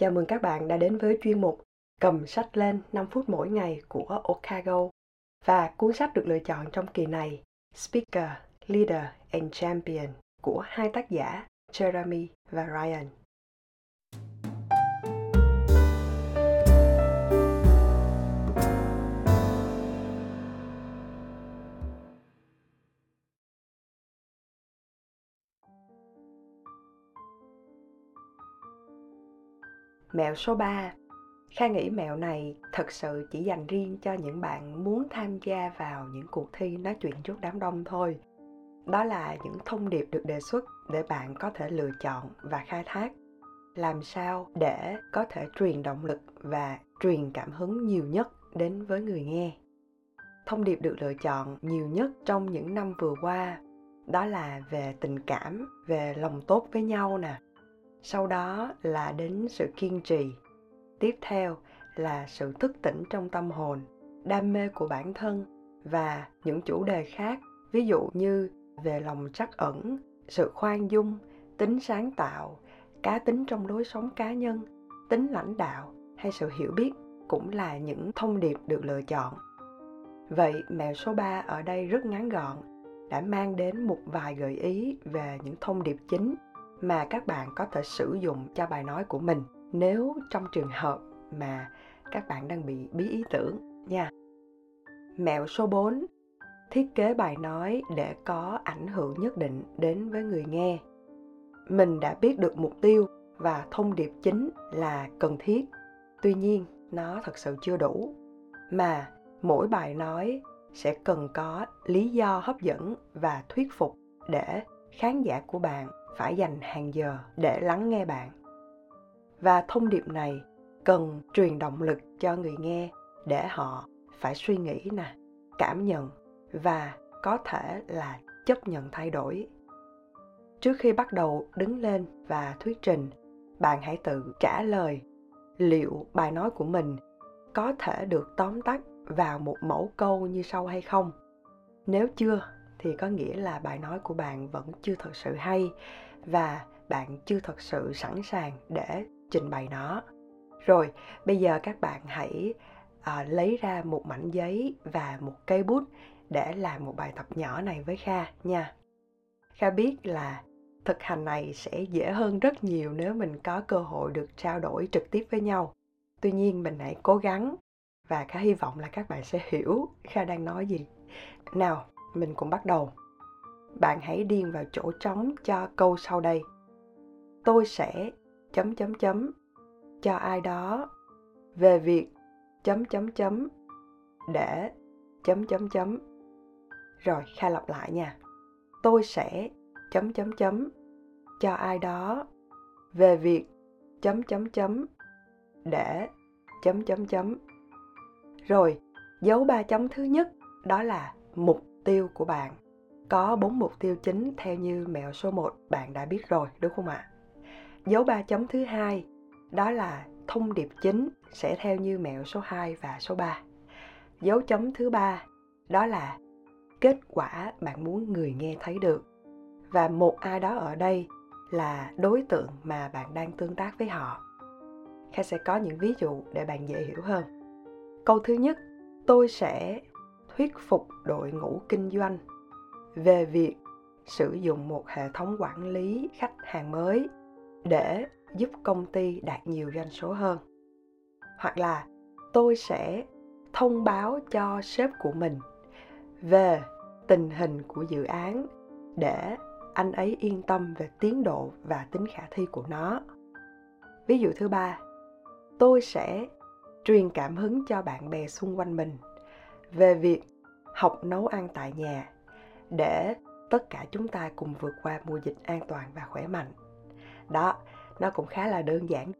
Chào mừng các bạn đã đến với chuyên mục Cầm sách lên 5 phút mỗi ngày của Okago. Và cuốn sách được lựa chọn trong kỳ này Speaker, Leader and Champion của hai tác giả Jeremy và Ryan. Mẹo số 3 Kha nghĩ mẹo này thật sự chỉ dành riêng cho những bạn muốn tham gia vào những cuộc thi nói chuyện trước đám đông thôi. Đó là những thông điệp được đề xuất để bạn có thể lựa chọn và khai thác. Làm sao để có thể truyền động lực và truyền cảm hứng nhiều nhất đến với người nghe. Thông điệp được lựa chọn nhiều nhất trong những năm vừa qua đó là về tình cảm, về lòng tốt với nhau nè, sau đó là đến sự kiên trì. Tiếp theo là sự thức tỉnh trong tâm hồn, đam mê của bản thân và những chủ đề khác. Ví dụ như về lòng trắc ẩn, sự khoan dung, tính sáng tạo, cá tính trong lối sống cá nhân, tính lãnh đạo hay sự hiểu biết cũng là những thông điệp được lựa chọn. Vậy mẹo số 3 ở đây rất ngắn gọn, đã mang đến một vài gợi ý về những thông điệp chính mà các bạn có thể sử dụng cho bài nói của mình nếu trong trường hợp mà các bạn đang bị bí ý tưởng nha. Mẹo số 4 thiết kế bài nói để có ảnh hưởng nhất định đến với người nghe. Mình đã biết được mục tiêu và thông điệp chính là cần thiết. Tuy nhiên, nó thật sự chưa đủ mà mỗi bài nói sẽ cần có lý do hấp dẫn và thuyết phục để khán giả của bạn phải dành hàng giờ để lắng nghe bạn. Và thông điệp này cần truyền động lực cho người nghe để họ phải suy nghĩ nè, cảm nhận và có thể là chấp nhận thay đổi. Trước khi bắt đầu đứng lên và thuyết trình, bạn hãy tự trả lời liệu bài nói của mình có thể được tóm tắt vào một mẫu câu như sau hay không. Nếu chưa thì có nghĩa là bài nói của bạn vẫn chưa thật sự hay và bạn chưa thật sự sẵn sàng để trình bày nó. Rồi bây giờ các bạn hãy à, lấy ra một mảnh giấy và một cây bút để làm một bài tập nhỏ này với kha nha. Kha biết là thực hành này sẽ dễ hơn rất nhiều nếu mình có cơ hội được trao đổi trực tiếp với nhau. Tuy nhiên mình hãy cố gắng và kha hy vọng là các bạn sẽ hiểu kha đang nói gì. Nào mình cùng bắt đầu bạn hãy điền vào chỗ trống cho câu sau đây tôi sẽ chấm chấm chấm cho ai đó về việc chấm chấm chấm để chấm chấm chấm rồi khai lặp lại nha tôi sẽ chấm chấm chấm cho ai đó về việc chấm chấm chấm để chấm chấm chấm rồi dấu ba chấm thứ nhất đó là mục tiêu của bạn có bốn mục tiêu chính theo như mẹo số 1 bạn đã biết rồi đúng không ạ? Dấu ba chấm thứ hai đó là thông điệp chính sẽ theo như mẹo số 2 và số 3. Dấu chấm thứ ba đó là kết quả bạn muốn người nghe thấy được. Và một ai đó ở đây là đối tượng mà bạn đang tương tác với họ. Kha sẽ có những ví dụ để bạn dễ hiểu hơn. Câu thứ nhất, tôi sẽ thuyết phục đội ngũ kinh doanh về việc sử dụng một hệ thống quản lý khách hàng mới để giúp công ty đạt nhiều doanh số hơn. Hoặc là tôi sẽ thông báo cho sếp của mình về tình hình của dự án để anh ấy yên tâm về tiến độ và tính khả thi của nó. Ví dụ thứ ba, tôi sẽ truyền cảm hứng cho bạn bè xung quanh mình về việc học nấu ăn tại nhà để tất cả chúng ta cùng vượt qua mùa dịch an toàn và khỏe mạnh. Đó, nó cũng khá là đơn giản.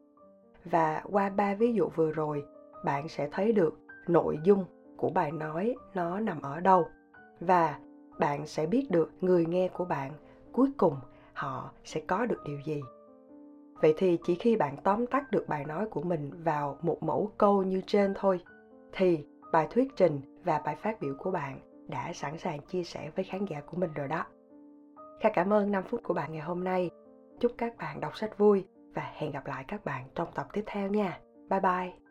Và qua ba ví dụ vừa rồi, bạn sẽ thấy được nội dung của bài nói nó nằm ở đâu và bạn sẽ biết được người nghe của bạn cuối cùng họ sẽ có được điều gì. Vậy thì chỉ khi bạn tóm tắt được bài nói của mình vào một mẫu câu như trên thôi thì bài thuyết trình và bài phát biểu của bạn đã sẵn sàng chia sẻ với khán giả của mình rồi đó. Kha cảm ơn 5 phút của bạn ngày hôm nay. Chúc các bạn đọc sách vui và hẹn gặp lại các bạn trong tập tiếp theo nha bye bye